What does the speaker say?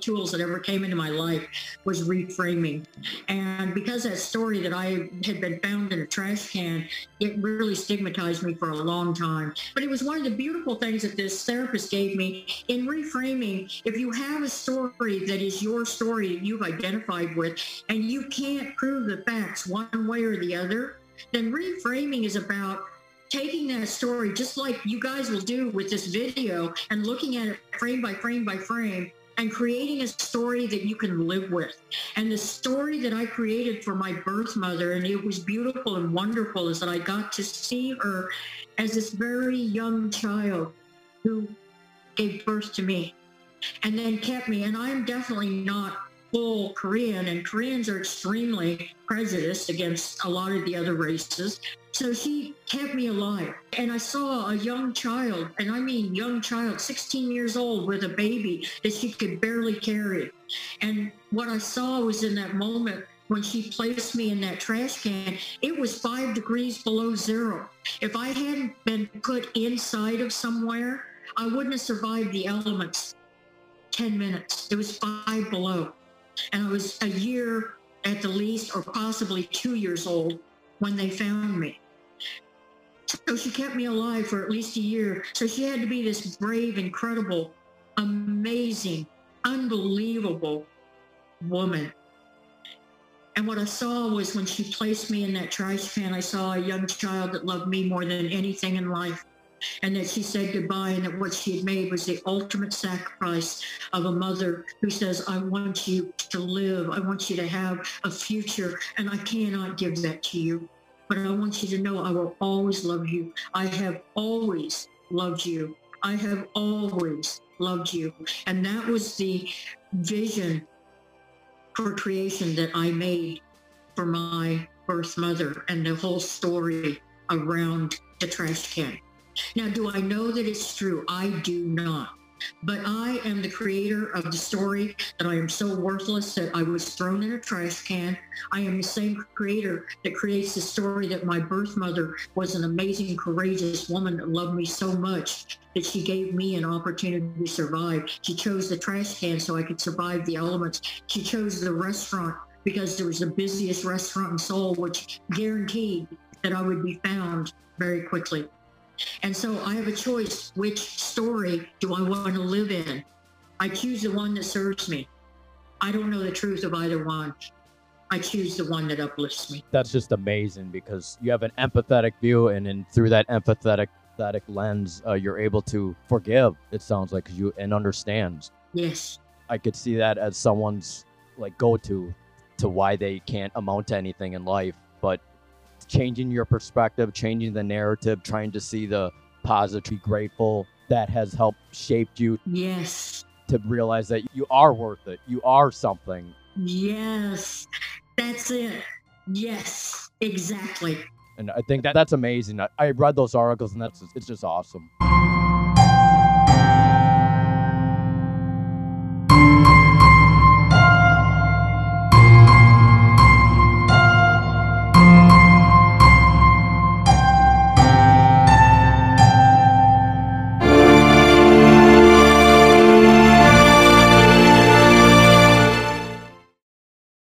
tools that ever came into my life was reframing. And because that story that I had been found in a trash can, it really stigmatized me for a long time. But it was one of the beautiful things that this therapist gave me in reframing. If you have a story that is your story that you've identified with, and you can't prove the facts one way or the other, then reframing is about taking that story, just like you guys will do with this video, and looking at it frame by frame by frame and creating a story that you can live with. And the story that I created for my birth mother, and it was beautiful and wonderful, is that I got to see her as this very young child who gave birth to me and then kept me. And I'm definitely not full Korean, and Koreans are extremely prejudiced against a lot of the other races. So she kept me alive. And I saw a young child, and I mean young child, 16 years old with a baby that she could barely carry. And what I saw was in that moment when she placed me in that trash can, it was five degrees below zero. If I hadn't been put inside of somewhere, I wouldn't have survived the elements 10 minutes. It was five below. And I was a year at the least, or possibly two years old when they found me. So she kept me alive for at least a year. So she had to be this brave, incredible, amazing, unbelievable woman. And what I saw was when she placed me in that trash can, I saw a young child that loved me more than anything in life and that she said goodbye and that what she had made was the ultimate sacrifice of a mother who says, I want you to live. I want you to have a future and I cannot give that to you. But I want you to know I will always love you. I have always loved you. I have always loved you. And that was the vision for creation that I made for my birth mother and the whole story around the trash can. Now, do I know that it's true? I do not. But I am the creator of the story that I am so worthless that I was thrown in a trash can. I am the same creator that creates the story that my birth mother was an amazing, courageous woman that loved me so much that she gave me an opportunity to survive. She chose the trash can so I could survive the elements. She chose the restaurant because there was the busiest restaurant in Seoul, which guaranteed that I would be found very quickly. And so I have a choice. Which story do I want to live in? I choose the one that serves me. I don't know the truth of either one. I choose the one that uplifts me. That's just amazing because you have an empathetic view, and then through that empathetic, empathetic lens, uh, you're able to forgive. It sounds like you and understands. Yes. I could see that as someone's like go-to to why they can't amount to anything in life. But changing your perspective, changing the narrative, trying to see the positive, be grateful that has helped shaped you. Yes. To realize that you are worth it. You are something. Yes. That's it. Yes. Exactly. And I think that that's amazing. I, I read those articles and that's it's just awesome.